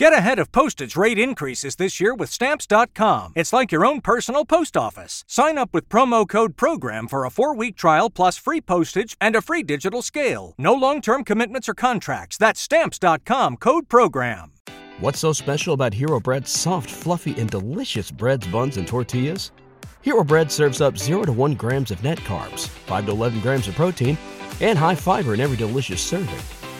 Get ahead of postage rate increases this year with Stamps.com. It's like your own personal post office. Sign up with promo code PROGRAM for a four week trial plus free postage and a free digital scale. No long term commitments or contracts. That's Stamps.com code PROGRAM. What's so special about Hero Bread's soft, fluffy, and delicious breads, buns, and tortillas? Hero Bread serves up 0 to 1 grams of net carbs, 5 to 11 grams of protein, and high fiber in every delicious serving.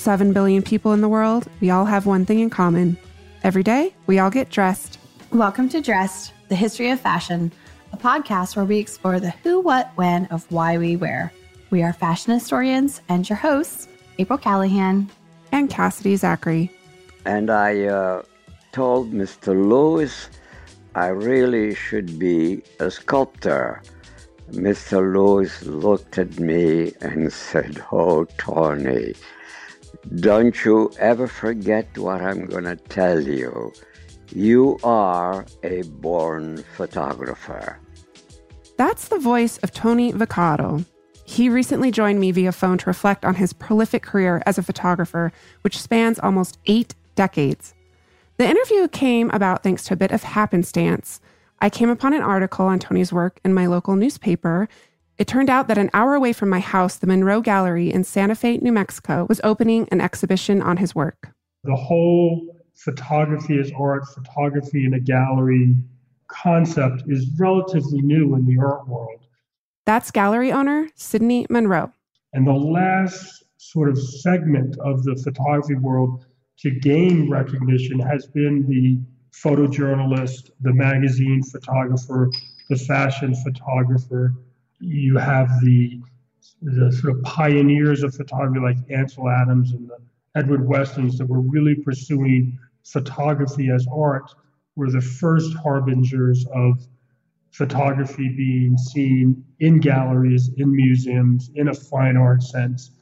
7 billion people in the world, we all have one thing in common. Every day, we all get dressed. Welcome to Dressed, the history of fashion, a podcast where we explore the who, what, when of why we wear. We are fashion historians and your hosts, April Callahan and Cassidy Zachary. And I uh, told Mr. Lewis I really should be a sculptor. Mr. Lewis looked at me and said, Oh, Tony, don't you ever forget what I'm going to tell you. You are a born photographer. That's the voice of Tony Vaccaro. He recently joined me via phone to reflect on his prolific career as a photographer, which spans almost eight decades. The interview came about thanks to a bit of happenstance. I came upon an article on Tony's work in my local newspaper. It turned out that an hour away from my house, the Monroe Gallery in Santa Fe, New Mexico, was opening an exhibition on his work. The whole photography as art, photography in a gallery concept is relatively new in the art world. That's gallery owner Sidney Monroe. And the last sort of segment of the photography world to gain recognition has been the photojournalist, the magazine photographer, the fashion photographer. You have the the sort of pioneers of photography like Ansel Adams and the Edward Westons that were really pursuing photography as art were the first harbingers of photography being seen in galleries, in museums, in a fine art sense.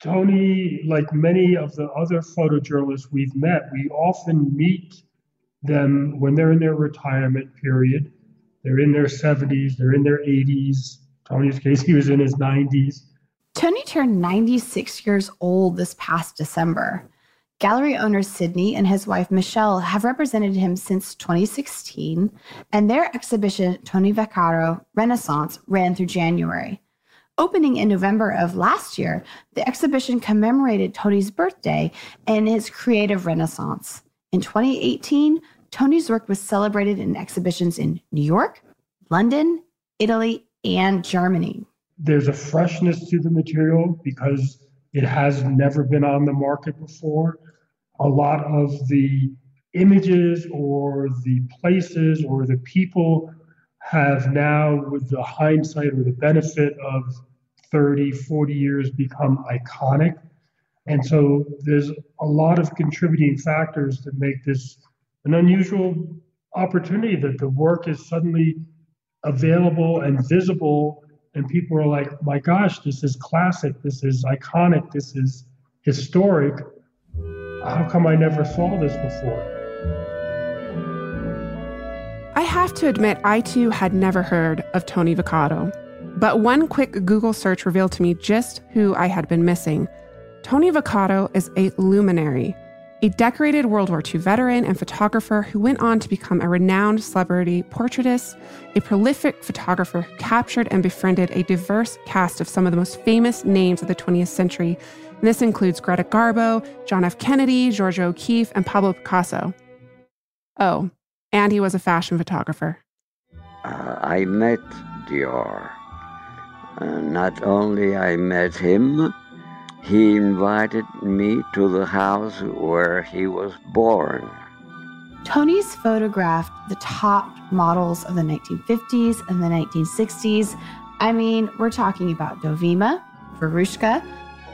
Tony, like many of the other photojournalists we've met, we often meet them when they're in their retirement period. They're in their 70s, they're in their 80s. Tony's case, he was in his 90s. Tony turned 96 years old this past December. Gallery owner Sidney and his wife Michelle have represented him since 2016, and their exhibition, Tony Vaccaro Renaissance, ran through January. Opening in November of last year, the exhibition commemorated Tony's birthday and his creative renaissance. In 2018, Tony's work was celebrated in exhibitions in New York, London, Italy, and Germany. There's a freshness to the material because it has never been on the market before. A lot of the images or the places or the people have now, with the hindsight or the benefit of 30, 40 years, become iconic. And so there's a lot of contributing factors that make this an unusual opportunity that the work is suddenly available and visible. And people are like my gosh this is classic. This is iconic. This is historic. How come i never saw this before? I have to admit, I too had never heard of Tony Vaccaro. But one quick Google search revealed to me just who I had been missing. Tony Vaccaro is a luminary, a decorated World War II veteran and photographer who went on to become a renowned celebrity portraitist, a prolific photographer who captured and befriended a diverse cast of some of the most famous names of the 20th century. And this includes Greta Garbo, John F. Kennedy, Georgia O'Keeffe, and Pablo Picasso. Oh, and he was a fashion photographer. Uh, I met Dior. Uh, not only I met him, he invited me to the house where he was born. Tony's photographed the top models of the 1950s and the 1960s, I mean, we're talking about Dovima, Verushka,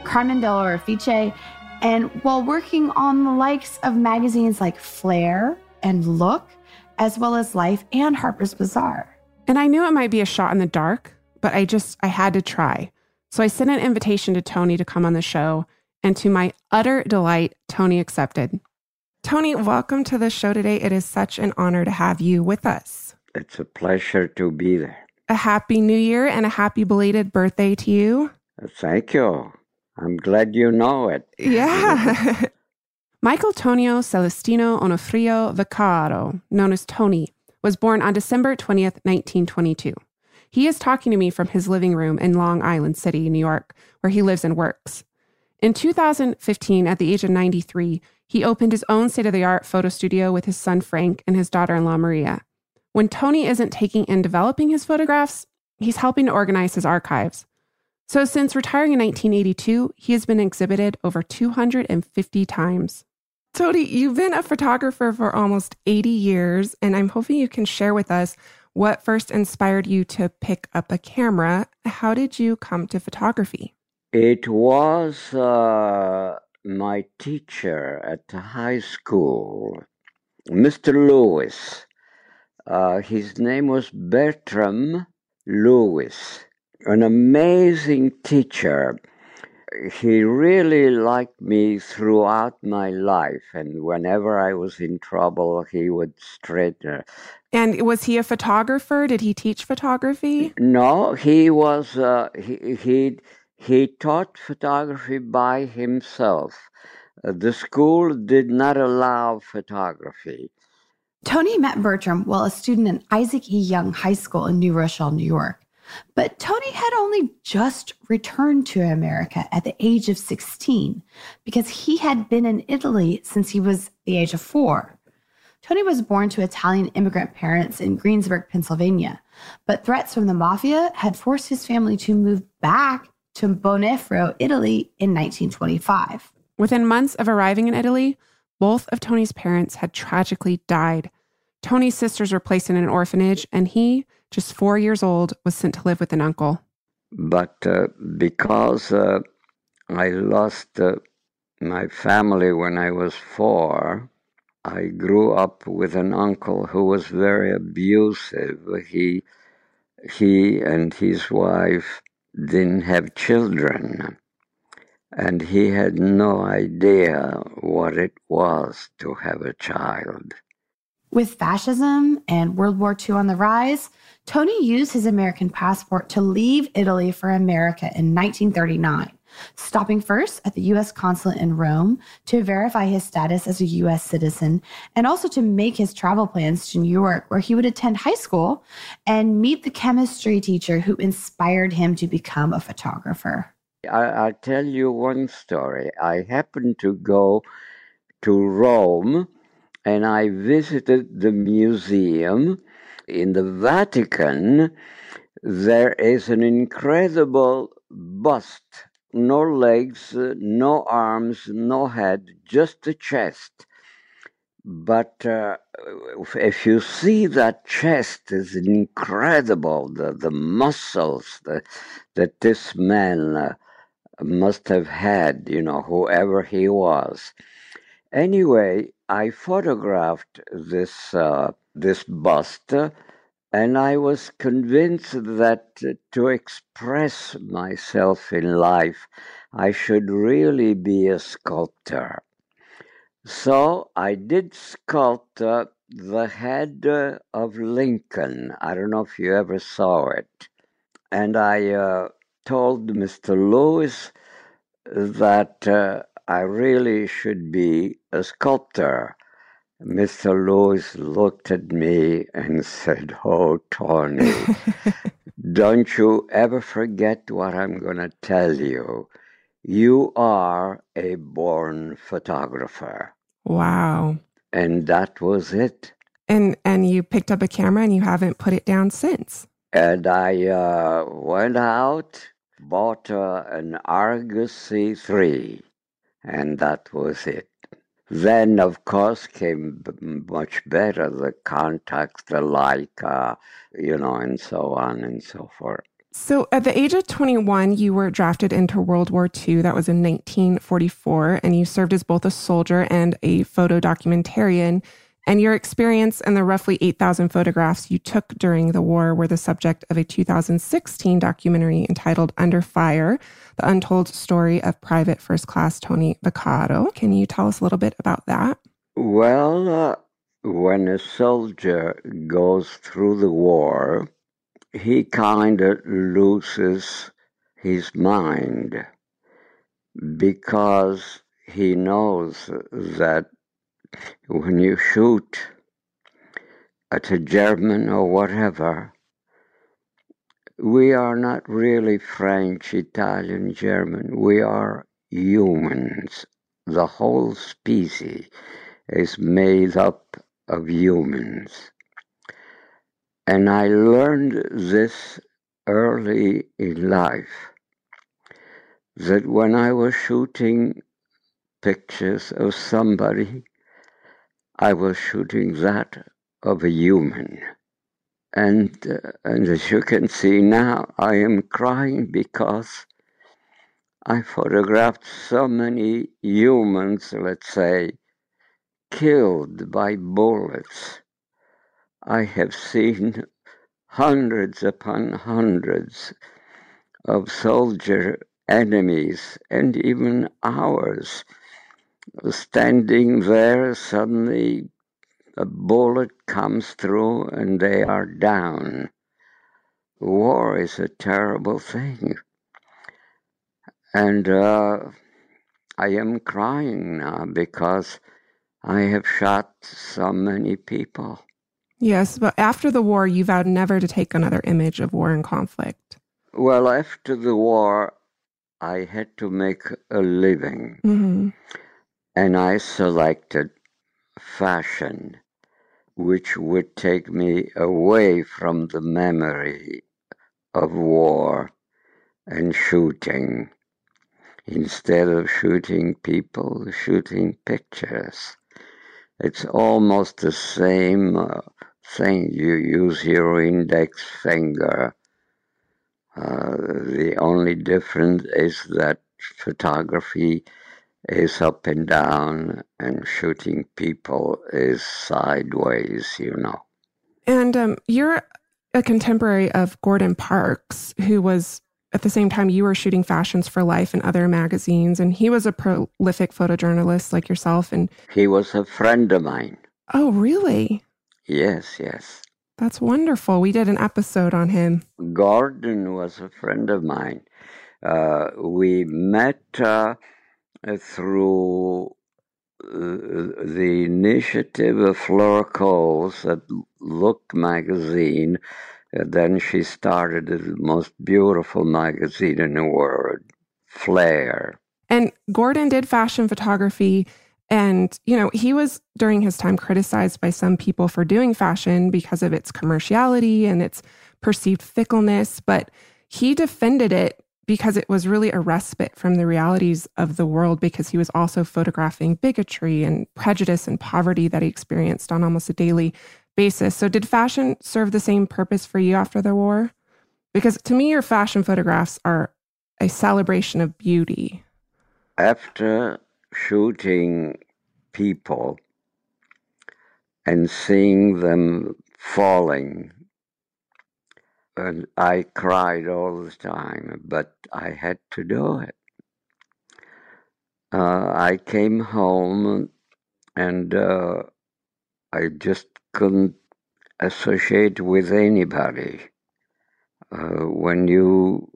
Carmen Dell'Orefice, and while working on the likes of magazines like Flair and Look, as well as Life and Harper's Bazaar. And I knew it might be a shot in the dark, but I just, I had to try. So I sent an invitation to Tony to come on the show, and to my utter delight, Tony accepted. Tony, welcome to the show today. It is such an honor to have you with us. It's a pleasure to be there. A happy new year and a happy belated birthday to you. Thank you. I'm glad you know it. Yeah. Michael Tonio Celestino Onofrio Vaccaro, known as Tony, was born on December 20th, 1922. He is talking to me from his living room in Long Island City, New York, where he lives and works. In 2015, at the age of 93, he opened his own state of the art photo studio with his son Frank and his daughter in law Maria. When Tony isn't taking and developing his photographs, he's helping to organize his archives. So, since retiring in 1982, he has been exhibited over 250 times. Tony, you've been a photographer for almost 80 years, and I'm hoping you can share with us what first inspired you to pick up a camera. How did you come to photography? It was uh, my teacher at high school, Mr. Lewis. Uh, his name was Bertram Lewis, an amazing teacher. He really liked me throughout my life, and whenever I was in trouble, he would straighten. And was he a photographer? Did he teach photography? No, he was. Uh, he he he taught photography by himself. Uh, the school did not allow photography. Tony met Bertram while a student in Isaac E. Young High School in New Rochelle, New York. But Tony had only just returned to America at the age of 16 because he had been in Italy since he was the age of four. Tony was born to Italian immigrant parents in Greensburg, Pennsylvania, but threats from the mafia had forced his family to move back to Bonifacio, Italy in 1925. Within months of arriving in Italy, both of Tony's parents had tragically died. Tony's sisters were placed in an orphanage, and he, just four years old, was sent to live with an uncle. But uh, because uh, I lost uh, my family when I was four, I grew up with an uncle who was very abusive. He, he and his wife didn't have children, and he had no idea what it was to have a child. With fascism and World War II on the rise, Tony used his American passport to leave Italy for America in 1939, stopping first at the U.S. consulate in Rome to verify his status as a U.S. citizen and also to make his travel plans to New York, where he would attend high school and meet the chemistry teacher who inspired him to become a photographer. I, I'll tell you one story. I happened to go to Rome and I visited the museum. In the Vatican, there is an incredible bust no legs, no arms, no head, just a chest. But uh, if you see that chest, is incredible. The the muscles that that this man uh, must have had, you know, whoever he was. Anyway, I photographed this uh, this bust, and I was convinced that to express myself in life, I should really be a sculptor. So I did sculpt uh, the head uh, of Lincoln. I don't know if you ever saw it. And I uh, told Mr. Lewis that uh, I really should be a sculptor. Mr. Lewis looked at me and said, Oh, Tony, don't you ever forget what I'm going to tell you. You are a born photographer. Wow. And that was it. And and you picked up a camera and you haven't put it down since. And I uh, went out, bought uh, an Argus C3 and that was it. Then, of course, came much better the Contax, the Leica, you know, and so on and so forth. So, at the age of 21, you were drafted into World War II. That was in 1944, and you served as both a soldier and a photo documentarian. And your experience and the roughly 8,000 photographs you took during the war were the subject of a 2016 documentary entitled Under Fire The Untold Story of Private First Class Tony Vaccaro. Can you tell us a little bit about that? Well, uh, when a soldier goes through the war, he kind of loses his mind because he knows that when you shoot at a German or whatever, we are not really French, Italian, German. We are humans. The whole species is made up of humans. And I learned this early in life that when I was shooting pictures of somebody, I was shooting that of a human. And, uh, and as you can see now, I am crying because I photographed so many humans, let's say, killed by bullets I have seen hundreds upon hundreds of soldier enemies and even ours standing there. Suddenly, a bullet comes through and they are down. War is a terrible thing. And uh, I am crying now because I have shot so many people. Yes, but after the war, you vowed never to take another image of war and conflict. Well, after the war, I had to make a living. Mm-hmm. And I selected fashion, which would take me away from the memory of war and shooting. Instead of shooting people, shooting pictures. It's almost the same. Uh, thing. You use your index finger. Uh, the only difference is that photography is up and down and shooting people is sideways, you know. And um, you're a contemporary of Gordon Parks, who was at the same time you were shooting fashions for life and other magazines and he was a prolific photojournalist like yourself and he was a friend of mine oh really Yes, yes. That's wonderful. We did an episode on him. Gordon was a friend of mine. Uh, we met uh, through uh, the initiative of Fleur Cowles at Look magazine. then she started the most beautiful magazine in the world, Flair. And Gordon did fashion photography and, you know, he was during his time criticized by some people for doing fashion because of its commerciality and its perceived fickleness, but he defended it because it was really a respite from the realities of the world because he was also photographing bigotry and prejudice and poverty that he experienced on almost a daily basis. So, did fashion serve the same purpose for you after the war? Because to me, your fashion photographs are a celebration of beauty. After shooting people and seeing them falling. And I cried all the time, but I had to do it. Uh, I came home and uh, I just couldn't associate with anybody. Uh, when you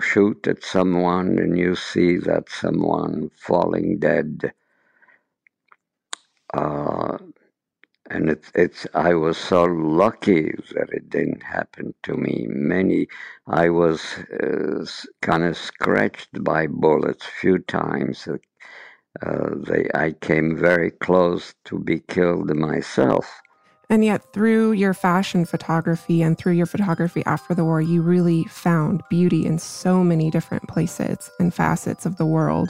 shoot at someone and you see that someone falling dead. Uh, and it's, it's, I was so lucky that it didn't happen to me. Many, I was uh, kind of scratched by bullets few times. Uh, they, I came very close to be killed myself. And yet, through your fashion photography and through your photography after the war, you really found beauty in so many different places and facets of the world.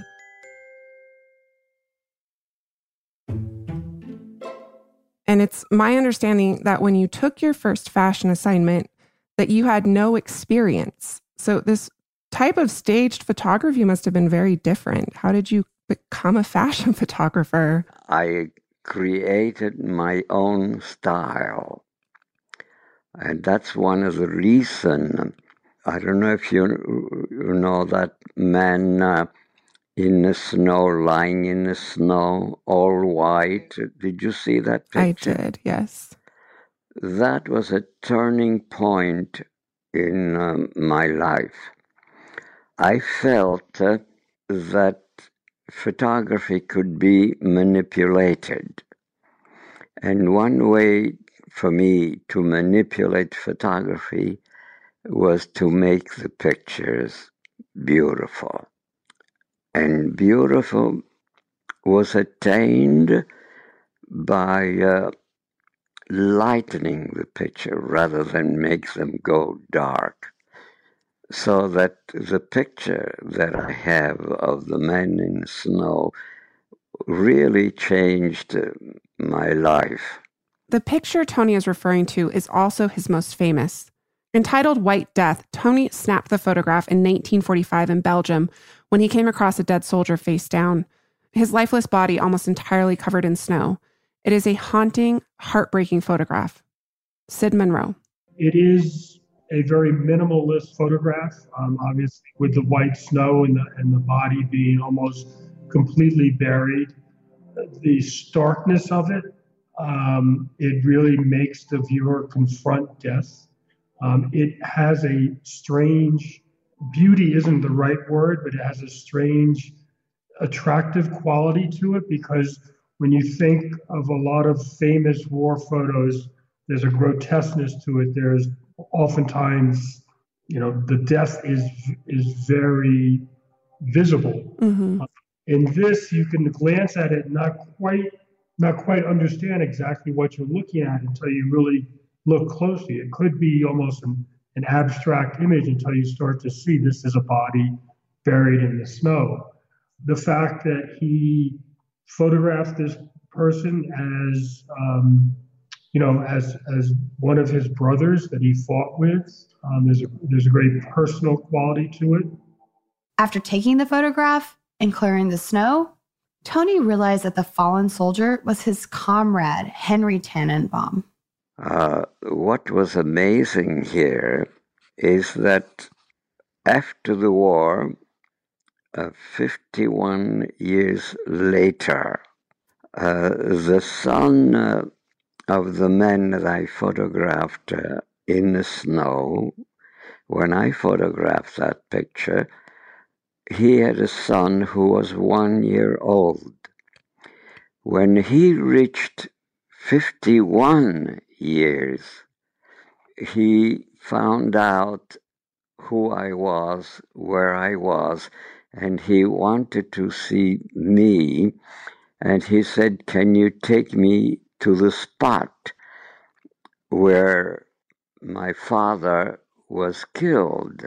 And it's my understanding that when you took your first fashion assignment, that you had no experience. So, this type of staged photography must have been very different. How did you become a fashion photographer? I created my own style. And that's one of the reasons. I don't know if you, you know that man uh, in the snow, lying in the snow, all white. Did you see that picture? I did, yes. That was a turning point in um, my life. I felt uh, that photography could be manipulated. And one way for me to manipulate photography was to make the pictures beautiful. And beautiful was attained by uh, lightening the picture rather than make them go dark so that the picture that I have of the man in snow really changed uh, my life. The picture Tony is referring to is also his most famous. Entitled White Death, Tony snapped the photograph in 1945 in Belgium when he came across a dead soldier face down, his lifeless body almost entirely covered in snow. It is a haunting, heartbreaking photograph. Sid Monroe. It is a very minimalist photograph, um, obviously with the white snow and the, and the body being almost completely buried. The starkness of it, um, it really makes the viewer confront death. Um, it has a strange, beauty isn't the right word, but it has a strange, attractive quality to it because when you think of a lot of famous war photos, there's a grotesqueness to it. There's oftentimes, you know, the death is is very visible. Mm-hmm. Uh, in this, you can glance at it, not quite not quite understand exactly what you're looking at until you really look closely. It could be almost an, an abstract image until you start to see this is a body buried in the snow. The fact that he photographed this person as um, you know, as as one of his brothers that he fought with. Um, there's a there's a great personal quality to it. After taking the photograph and clearing the snow, Tony realized that the fallen soldier was his comrade, Henry Tannenbaum. Uh, what was amazing here is that after the war, uh, 51 years later, uh, the son uh, of the men that I photographed uh, in the snow. When I photographed that picture, he had a son who was one year old. When he reached 51 years, he found out who I was, where I was, and he wanted to see me. And he said, Can you take me to the spot where my father was killed.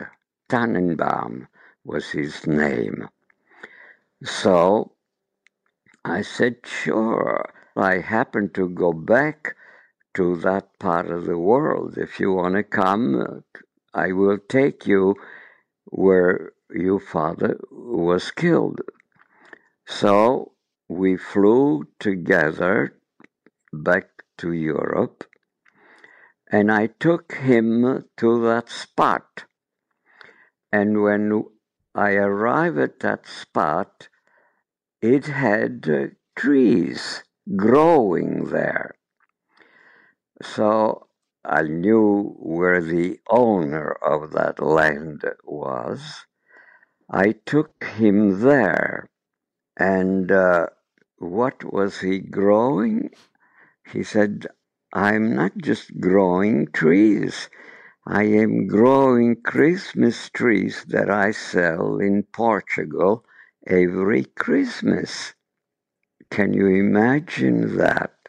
Tannenbaum was his name. So I said, sure. I happened to go back to that part of the world. If you want to come, I will take you where your father was killed. So we flew together back to Europe, and I took him to that spot. And when I arrived at that spot, it had trees growing there. So I knew where the owner of that land was. I took him there, and uh, what was he growing? He said, I'm not just growing trees. I am growing Christmas trees that I sell in Portugal every Christmas. Can you imagine that?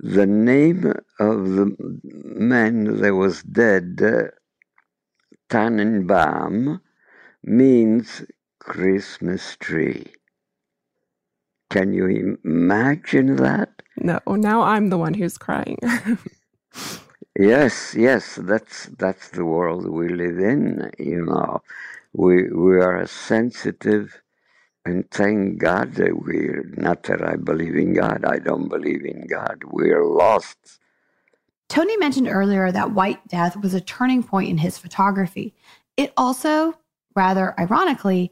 The name of the man that was dead, Tannenbaum, means Christmas tree. Can you imagine that? No, now I'm the one who's crying. Yes, yes, that's that's the world we live in. You know, we we are a sensitive, and thank God that we're not that I believe in God. I don't believe in God. We're lost. Tony mentioned earlier that White Death was a turning point in his photography. It also, rather ironically,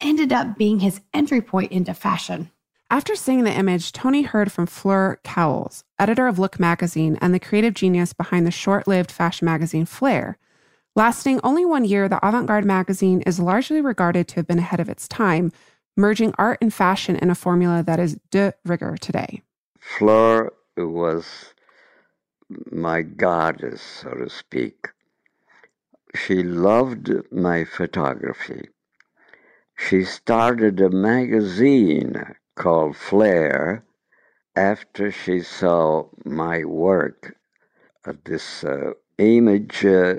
ended up being his entry point into fashion. After seeing the image, Tony heard from Fleur Cowles, editor of Look magazine and the creative genius behind the short lived fashion magazine Flair. Lasting only one year, the avant garde magazine is largely regarded to have been ahead of its time, merging art and fashion in a formula that is de rigueur today. Fleur was my goddess, so to speak. She loved my photography. She started a magazine called Flair after she saw my work, uh, this uh, image uh,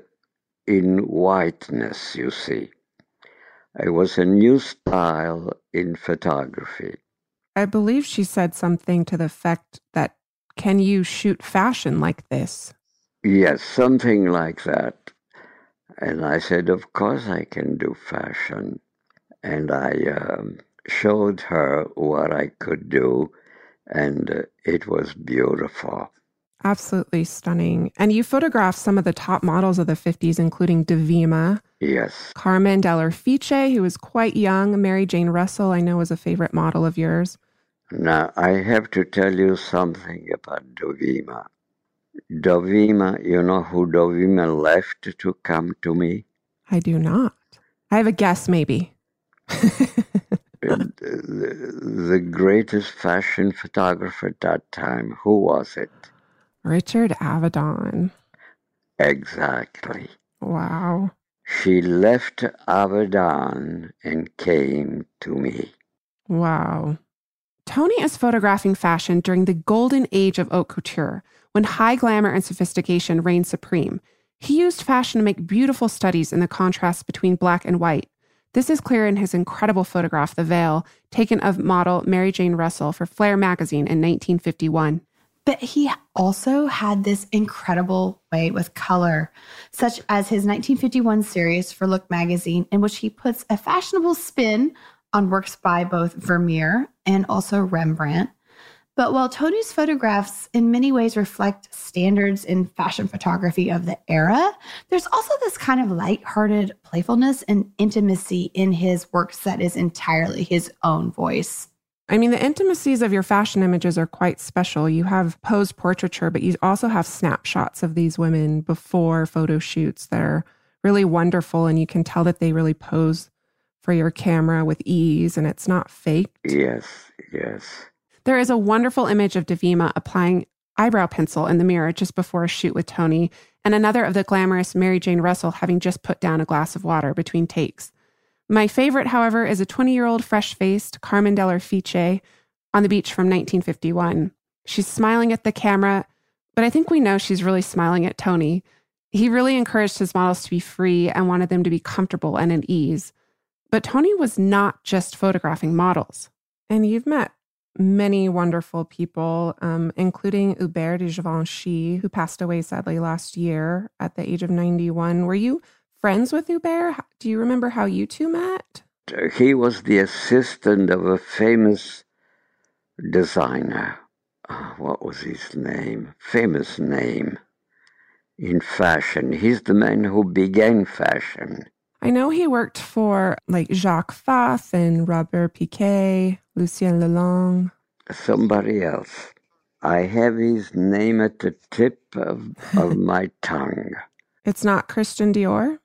in whiteness, you see. It was a new style in photography. I believe she said something to the effect that, can you shoot fashion like this? Yes, something like that. And I said, Of course I can do fashion. And I um, showed her what I could do, and uh, it was beautiful. Absolutely stunning. And you photographed some of the top models of the 50s, including Dovima. Yes. Carmen Dell'Orefice, who was quite young. Mary Jane Russell, I know, was a favorite model of yours. Now, I have to tell you something about Dovima. Dovima, you know who Dovima left to come to me? I do not. I have a guess, maybe. the, the greatest fashion photographer at that time. Who was it? Richard Avedon. Exactly. Wow. She left Avedon and came to me. Wow. Tony is photographing fashion during the golden age of haute couture, when high glamour and sophistication reigned supreme. He used fashion to make beautiful studies in the contrast between black and white. This is clear in his incredible photograph, The Veil, taken of model Mary Jane Russell for Flair magazine in 1951. But he also had this incredible way with color, such as his 1951 series for Look magazine, in which he puts a fashionable spin on works by both Vermeer and also Rembrandt. But while Tony's photographs in many ways reflect standards in fashion photography of the era, there's also this kind of light-hearted playfulness and intimacy in his works that is entirely his own voice. I mean, the intimacies of your fashion images are quite special. You have posed portraiture, but you also have snapshots of these women before photo shoots that are really wonderful. And you can tell that they really pose for your camera with ease and it's not fake. Yes, yes. There is a wonderful image of Dovima applying eyebrow pencil in the mirror just before a shoot with Tony, and another of the glamorous Mary Jane Russell having just put down a glass of water between takes. My favorite, however, is a 20 year old fresh faced Carmen Dell'Orefice on the beach from 1951. She's smiling at the camera, but I think we know she's really smiling at Tony. He really encouraged his models to be free and wanted them to be comfortable and at ease. But Tony was not just photographing models. And you've met many wonderful people, um, including Hubert de Givenchy, who passed away sadly last year at the age of 91. Were you friends with Hubert? Do you remember how you two met? He was the assistant of a famous designer. Uh, what was his name? Famous name in fashion. He's the man who began fashion. I know he worked for like Jacques Fath and Robert Piguet, Lucien Lelong. Somebody else. I have his name at the tip of, of my tongue. It's not Christian Dior?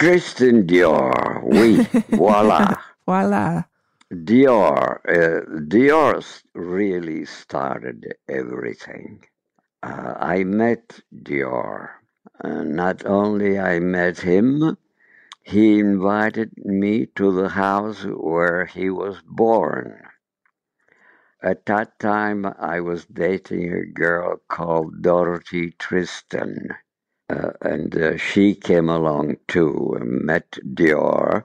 Christian Dior, oui, voila. voila. Dior, uh, Dior really started everything. Uh, I met Dior. Uh, not only I met him, he invited me to the house where he was born. At that time, I was dating a girl called Dorothy Tristan, uh, and uh, she came along too met Dior.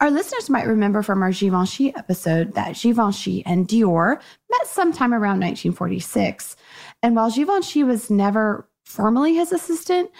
Our listeners might remember from our Givenchy episode that Givenchy and Dior met sometime around 1946. And while Givenchy was never formally his assistant,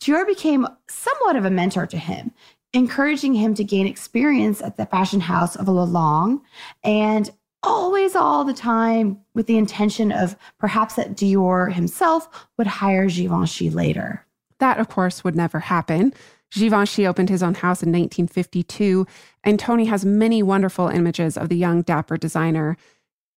Dior became somewhat of a mentor to him, encouraging him to gain experience at the fashion house of Lelong and always all the time with the intention of perhaps that Dior himself would hire Givenchy later. That, of course, would never happen. Givenchy opened his own house in 1952, and Tony has many wonderful images of the young, dapper designer.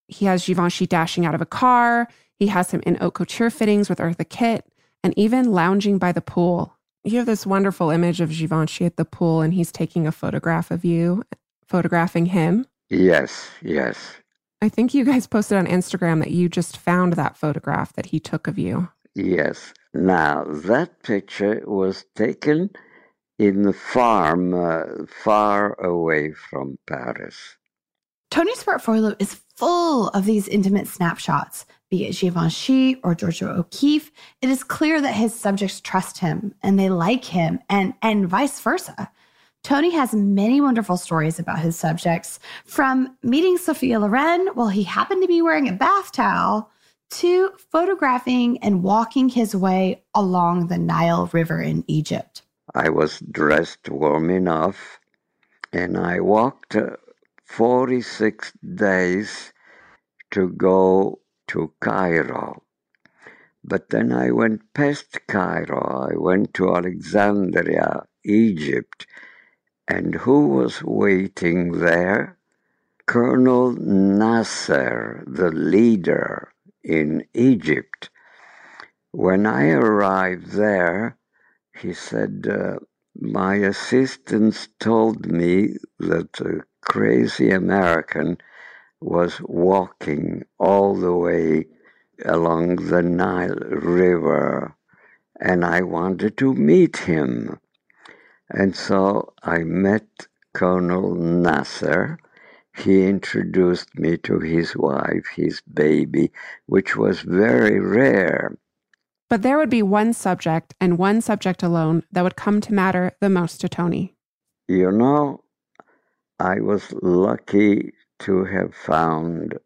He has Givenchy dashing out of a car, he has him in haute couture fittings with Eartha Kitt, and even lounging by the pool. You have this wonderful image of Givenchy at the pool, and he's taking a photograph of you, photographing him. Yes, yes. I think you guys posted on Instagram that you just found that photograph that he took of you. Yes. Now, that picture was taken in the farm uh, far away from Paris. Tony's portfolio is full of these intimate snapshots, be it Givenchy or Georgia O'Keeffe. It is clear that his subjects trust him and they like him, and, and vice versa. Tony has many wonderful stories about his subjects, from meeting Sophia Loren while he happened to be wearing a bath towel to photographing and walking his way along the Nile River in Egypt. I was dressed warm enough and I walked uh, 46 days to go to Cairo. But then I went past Cairo. I went to Alexandria, Egypt. And who was waiting there? Colonel Nasser, the leader in Egypt. When I arrived there, he said, uh, My assistants told me that a crazy American was walking all the way along the Nile River, and I wanted to meet him. And so I met Colonel Nasser. He introduced me to his wife, his baby, which was very rare. But there would be one subject and one subject alone that would come to matter the most to Tony. You know, I was lucky to have found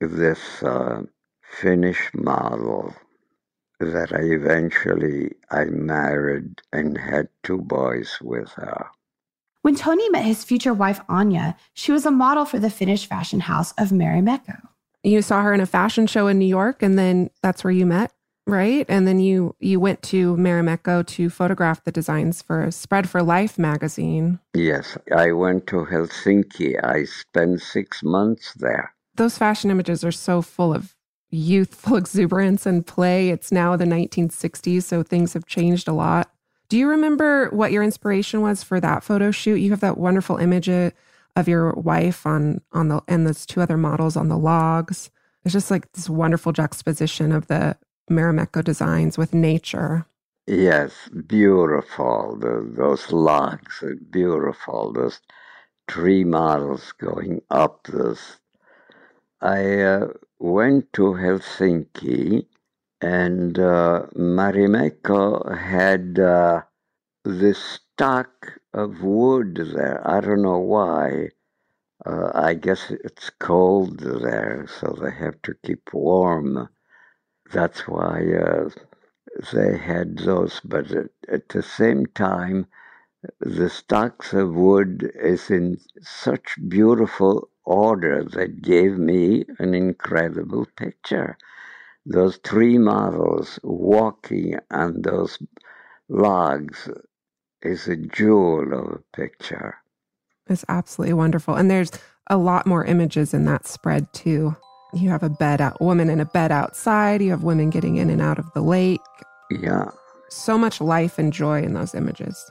this uh, Finnish model that I eventually I married and had two boys with her. When Tony met his future wife Anya, she was a model for the Finnish fashion house of Marimekko. You saw her in a fashion show in New York, and then that's where you met, right? And then you you went to Marimekko to photograph the designs for Spread for Life magazine. Yes, I went to Helsinki. I spent six months there. Those fashion images are so full of youthful exuberance and play. It's now the 1960s, so things have changed a lot. Do you remember what your inspiration was for that photo shoot? You have that wonderful image of your wife on on the and those two other models on the logs. It's just like this wonderful juxtaposition of the Marimekko designs with nature. Yes, beautiful. The, those logs are beautiful. Those tree models going up. this. I uh, went to Helsinki and uh, Marimekko had uh, this stock of wood there. I don't know why. Uh, I guess it's cold there, so they have to keep warm. That's why uh, they had those. But at, at the same time, the stocks of wood is in such beautiful order that gave me an incredible picture those three models walking on those logs is a jewel of a picture. It's absolutely wonderful. And there's a lot more images in that spread too. You have a bed out woman in a bed outside, you have women getting in and out of the lake. Yeah. So much life and joy in those images.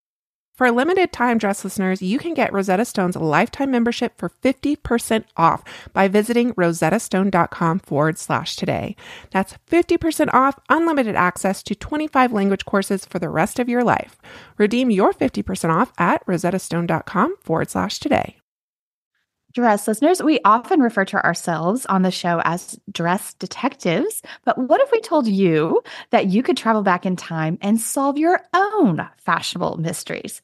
For a limited time, Dress listeners, you can get Rosetta Stone's lifetime membership for 50% off by visiting rosettastone.com forward slash today. That's 50% off unlimited access to 25 language courses for the rest of your life. Redeem your 50% off at rosettastone.com forward slash today. Dress listeners, we often refer to ourselves on the show as dress detectives. But what if we told you that you could travel back in time and solve your own fashionable mysteries?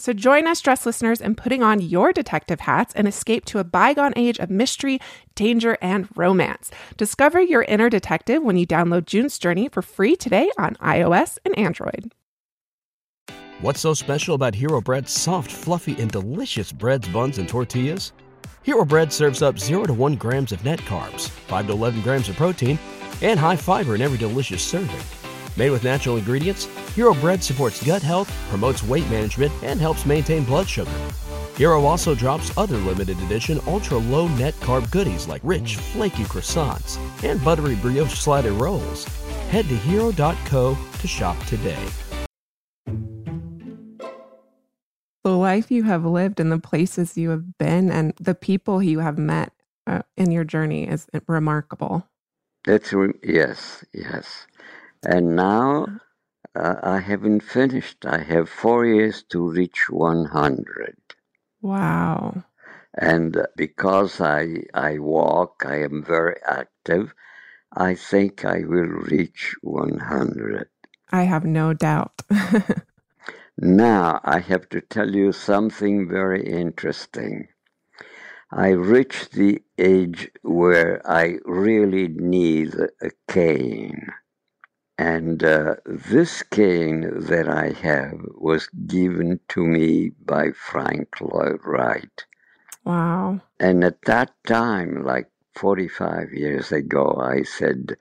So join us, dress listeners, in putting on your detective hats and escape to a bygone age of mystery, danger, and romance. Discover your inner detective when you download June's Journey for free today on iOS and Android. What's so special about Hero Bread's soft, fluffy, and delicious breads, buns, and tortillas? Hero Bread serves up 0 to 1 grams of net carbs, 5 to 11 grams of protein, and high fiber in every delicious serving. Made with natural ingredients, Hero Bread supports gut health, promotes weight management, and helps maintain blood sugar. Hero also drops other limited edition ultra low net carb goodies like rich, flaky croissants and buttery brioche slider rolls. Head to hero.co to shop today. the life you have lived and the places you have been and the people you have met uh, in your journey is remarkable. That's re- yes, yes. And now uh, I haven't finished. I have four years to reach 100. Wow. And because I, I walk, I am very active, I think I will reach 100. I have no doubt. Now, I have to tell you something very interesting. I reached the age where I really need a cane. And uh, this cane that I have was given to me by Frank Lloyd Wright. Wow. And at that time, like 45 years ago, I said,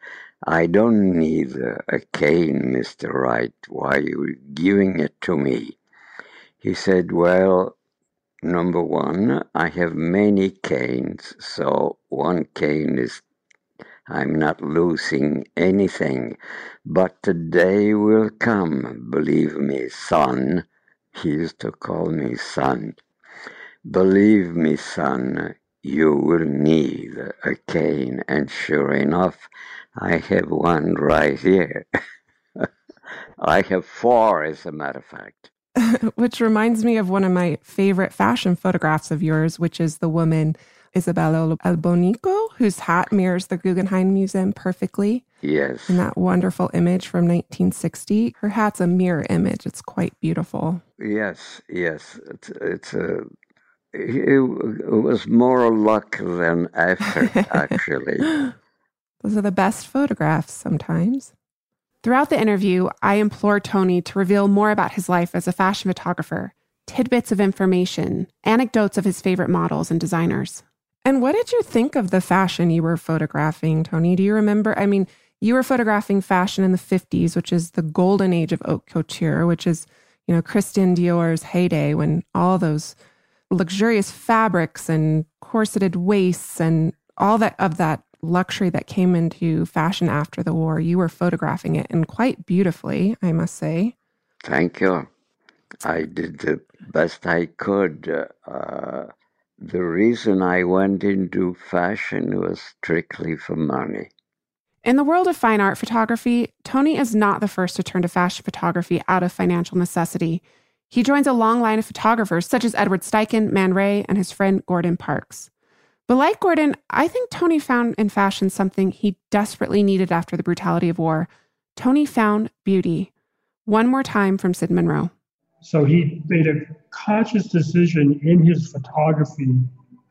I don't need a cane, Mr. Wright. Why are you giving it to me? He said, Well, number one, I have many canes, so one cane is, I'm not losing anything. But the day will come, believe me, son. He used to call me son. Believe me, son, you will need a cane. And sure enough, I have one right here. I have four, as a matter of fact. which reminds me of one of my favorite fashion photographs of yours, which is the woman Isabella Albonico, whose hat mirrors the Guggenheim Museum perfectly. Yes. In that wonderful image from 1960. Her hat's a mirror image. It's quite beautiful. Yes, yes. It's, it's a. It, was more luck than effort, actually. Those are the best photographs sometimes. Throughout the interview, I implore Tony to reveal more about his life as a fashion photographer, tidbits of information, anecdotes of his favorite models and designers. And what did you think of the fashion you were photographing, Tony? Do you remember? I mean, you were photographing fashion in the 50s, which is the golden age of haute couture, which is, you know, Christian Dior's heyday when all those luxurious fabrics and corseted waists and all that of that luxury that came into fashion after the war. You were photographing it and quite beautifully, I must say. Thank you. I did the best I could. Uh, the reason I went into fashion was strictly for money. In the world of fine art photography, Tony is not the first to turn to fashion photography out of financial necessity. He joins a long line of photographers such as Edward Steichen, Man Ray, and his friend Gordon Parks. But like Gordon, I think Tony found in fashion something he desperately needed after the brutality of war. Tony found beauty. One more time from Sid Monroe. So he made a conscious decision in his photography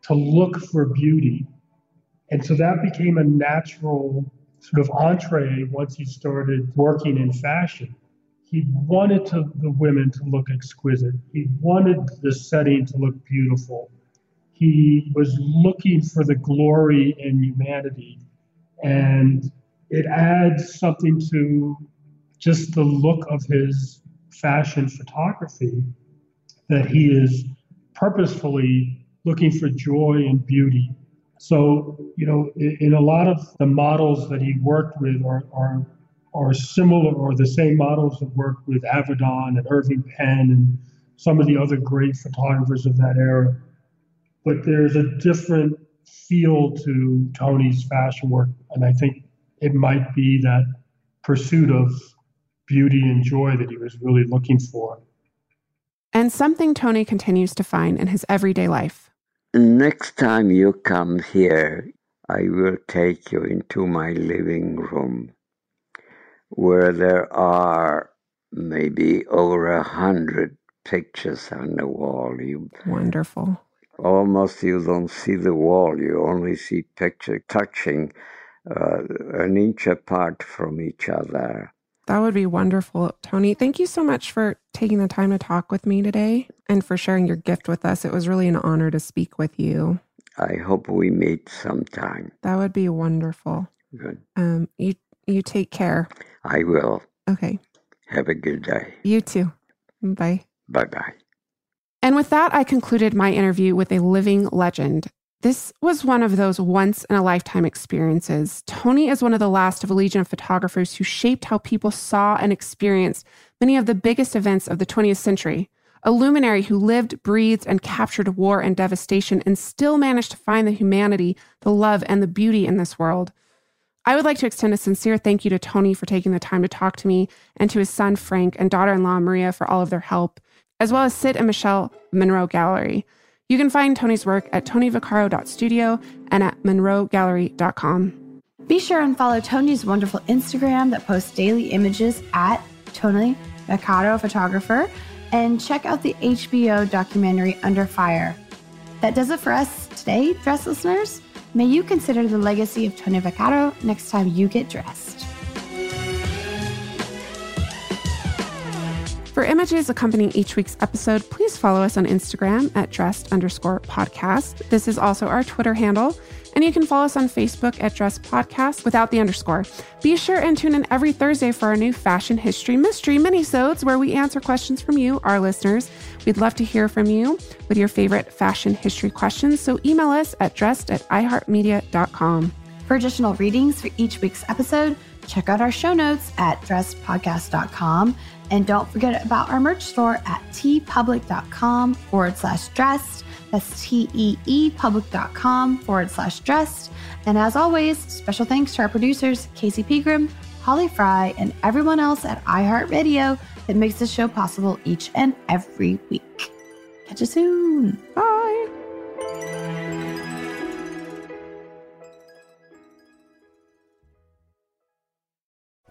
to look for beauty. And so that became a natural sort of entree once he started working in fashion. He wanted to, the women to look exquisite. He wanted the setting to look beautiful. He was looking for the glory in humanity. And it adds something to just the look of his fashion photography that he is purposefully looking for joy and beauty. So, you know, in, in a lot of the models that he worked with are, are, are similar or the same models that worked with Avedon and Irving Penn and some of the other great photographers of that era. But there's a different feel to Tony's fashion work. And I think it might be that pursuit of beauty and joy that he was really looking for. And something Tony continues to find in his everyday life. Next time you come here, I will take you into my living room where there are maybe over a hundred pictures on the wall. You Wonderful. almost you don't see the wall. You only see picture touching uh, an inch apart from each other. That would be wonderful. Tony, thank you so much for taking the time to talk with me today and for sharing your gift with us. It was really an honor to speak with you. I hope we meet sometime. That would be wonderful. Good. Um, you you take care. I will. Okay. Have a good day. You too. Bye. Bye bye. And with that, I concluded my interview with a living legend. This was one of those once in a lifetime experiences. Tony is one of the last of a legion of photographers who shaped how people saw and experienced many of the biggest events of the 20th century. A luminary who lived, breathed, and captured war and devastation and still managed to find the humanity, the love, and the beauty in this world. I would like to extend a sincere thank you to Tony for taking the time to talk to me and to his son Frank and daughter in law Maria for all of their help, as well as Sid and Michelle Monroe Gallery. You can find Tony's work at tonyvaccaro.studio and at monroegallery.com. Be sure and follow Tony's wonderful Instagram that posts daily images at Tony Vaccaro Photographer and check out the HBO documentary Under Fire. That does it for us today, dress listeners. May you consider the legacy of Tony Vaccaro next time you get dressed. For images accompanying each week's episode, please follow us on Instagram at dressed underscore podcast. This is also our Twitter handle, and you can follow us on Facebook at dressed podcast without the underscore. Be sure and tune in every Thursday for our new fashion history mystery minisodes where we answer questions from you, our listeners. We'd love to hear from you with your favorite fashion history questions, so email us at dressed at iheartmedia.com. For additional readings for each week's episode, check out our show notes at dressedpodcast.com. And don't forget about our merch store at teepublic.com forward slash dressed. That's T E E public.com forward slash dressed. And as always, special thanks to our producers, Casey Pegram, Holly Fry, and everyone else at iHeartRadio that makes this show possible each and every week. Catch you soon. Bye.